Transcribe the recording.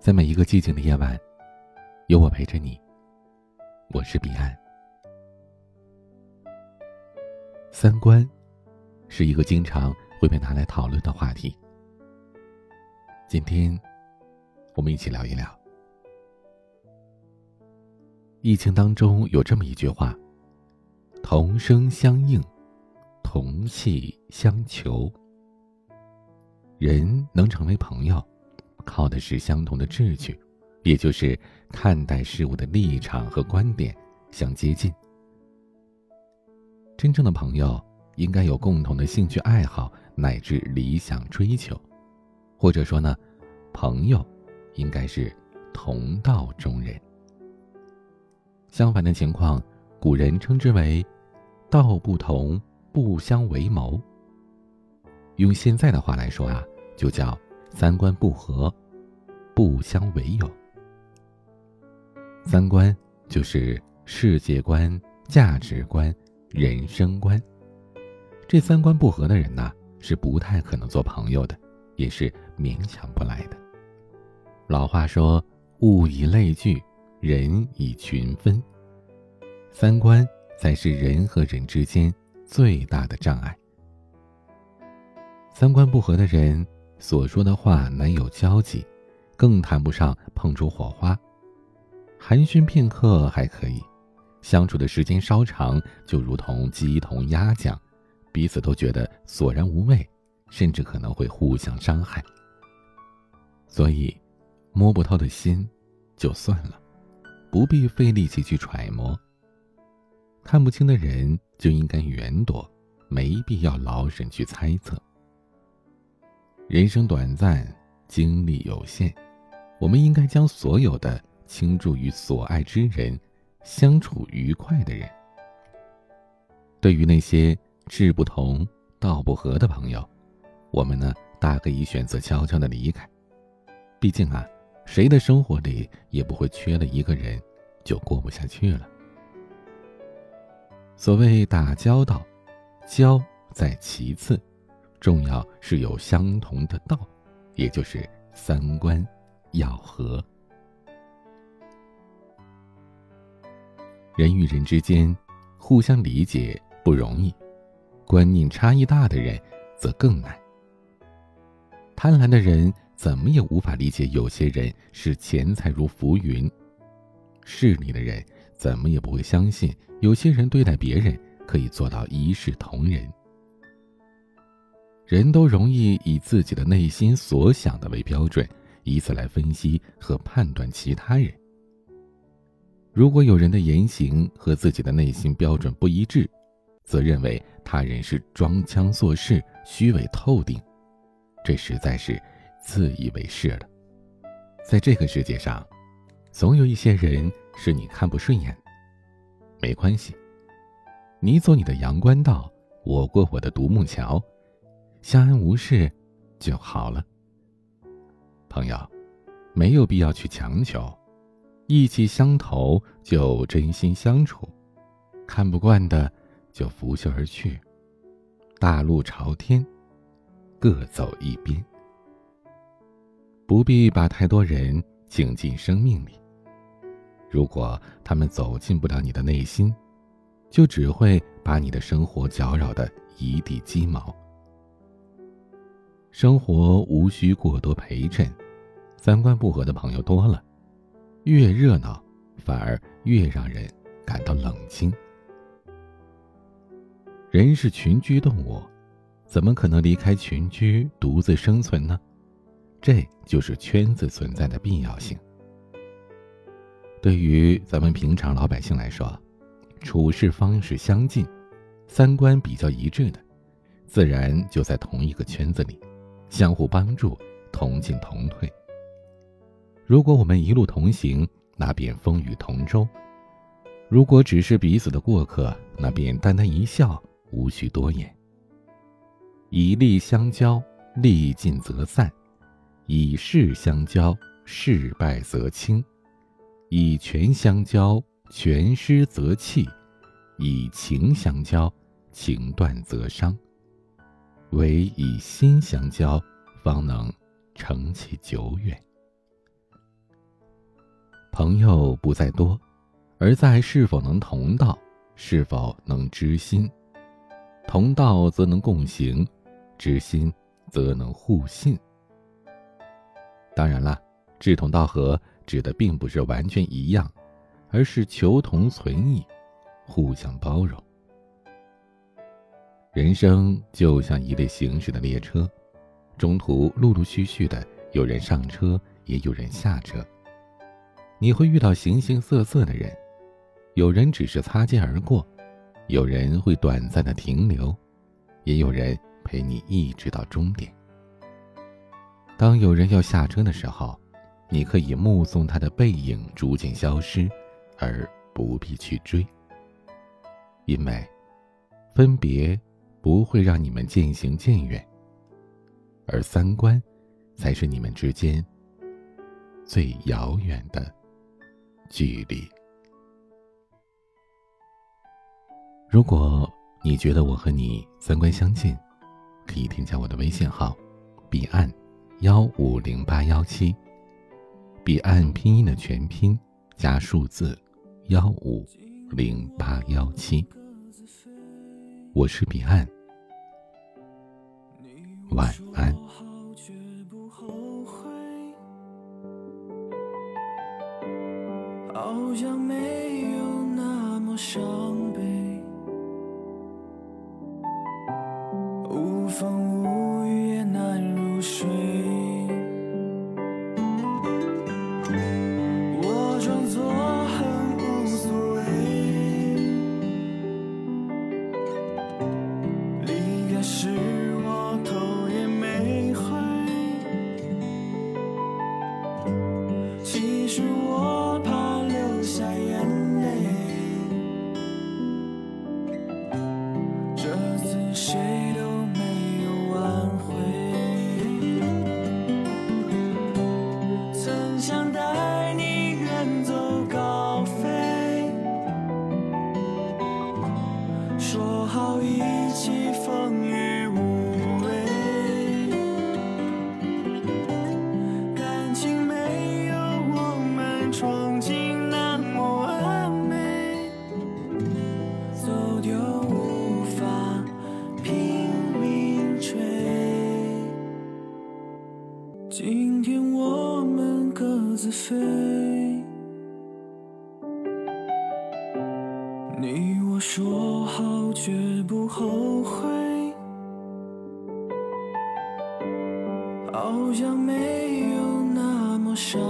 在每一个寂静的夜晚，有我陪着你。我是彼岸。三观是一个经常会被拿来讨论的话题。今天，我们一起聊一聊。疫情当中有这么一句话：“同声相应，同气相求。”人能成为朋友，靠的是相同的志趣，也就是看待事物的立场和观点相接近。真正的朋友应该有共同的兴趣爱好乃至理想追求，或者说呢，朋友应该是同道中人。相反的情况，古人称之为“道不同，不相为谋”。用现在的话来说啊。就叫三观不合，不相为友。三观就是世界观、价值观、人生观。这三观不合的人呐，是不太可能做朋友的，也是勉强不来的。老话说：“物以类聚，人以群分。”三观才是人和人之间最大的障碍。三观不合的人。所说的话难有交集，更谈不上碰出火花。寒暄片刻还可以，相处的时间稍长，就如同鸡同鸭讲，彼此都觉得索然无味，甚至可能会互相伤害。所以，摸不透的心，就算了，不必费力气去揣摩。看不清的人就应该远躲，没必要劳神去猜测。人生短暂，精力有限，我们应该将所有的倾注于所爱之人，相处愉快的人。对于那些志不同、道不合的朋友，我们呢大可以选择悄悄的离开。毕竟啊，谁的生活里也不会缺了一个人就过不下去了。所谓打交道，交在其次。重要是有相同的道，也就是三观要合。人与人之间互相理解不容易，观念差异大的人则更难。贪婪的人怎么也无法理解有些人视钱财如浮云，势利的人怎么也不会相信有些人对待别人可以做到一视同仁。人都容易以自己的内心所想的为标准，以此来分析和判断其他人。如果有人的言行和自己的内心标准不一致，则认为他人是装腔作势、虚伪透顶，这实在是自以为是了。在这个世界上，总有一些人是你看不顺眼。没关系，你走你的阳关道，我过我的独木桥。相安无事就好了。朋友，没有必要去强求，意气相投就真心相处，看不惯的就拂袖而去，大路朝天，各走一边。不必把太多人请进生命里，如果他们走进不了你的内心，就只会把你的生活搅扰的一地鸡毛。生活无需过多陪衬，三观不合的朋友多了，越热闹反而越让人感到冷清。人是群居动物，怎么可能离开群居独自生存呢？这就是圈子存在的必要性。对于咱们平常老百姓来说，处事方式相近，三观比较一致的，自然就在同一个圈子里。相互帮助，同进同退。如果我们一路同行，那便风雨同舟；如果只是彼此的过客，那便淡淡一笑，无需多言。以利相交，利尽则散；以势相交，势败则轻；以权相交，权失则弃；以情相交，情断则伤。唯以心相交，方能成其久远。朋友不在多，而在是否能同道，是否能知心。同道则能共行，知心则能互信。当然了，志同道合指的并不是完全一样，而是求同存异，互相包容。人生就像一列行驶的列车，中途陆陆续续的有人上车，也有人下车。你会遇到形形色色的人，有人只是擦肩而过，有人会短暂的停留，也有人陪你一直到终点。当有人要下车的时候，你可以目送他的背影逐渐消失，而不必去追。因为，分别不会让你们渐行渐远，而三观，才是你们之间最遥远的距离。如果你觉得我和你三观相近，可以添加我的微信号：彼岸。幺五零八幺七，彼岸拼音的全拼加数字幺五零八幺七。我是彼岸，晚安。好像没有那么伤悲，无风无雨也难入睡。今天我们各自飞，你我说好绝不后悔，好像没有那么伤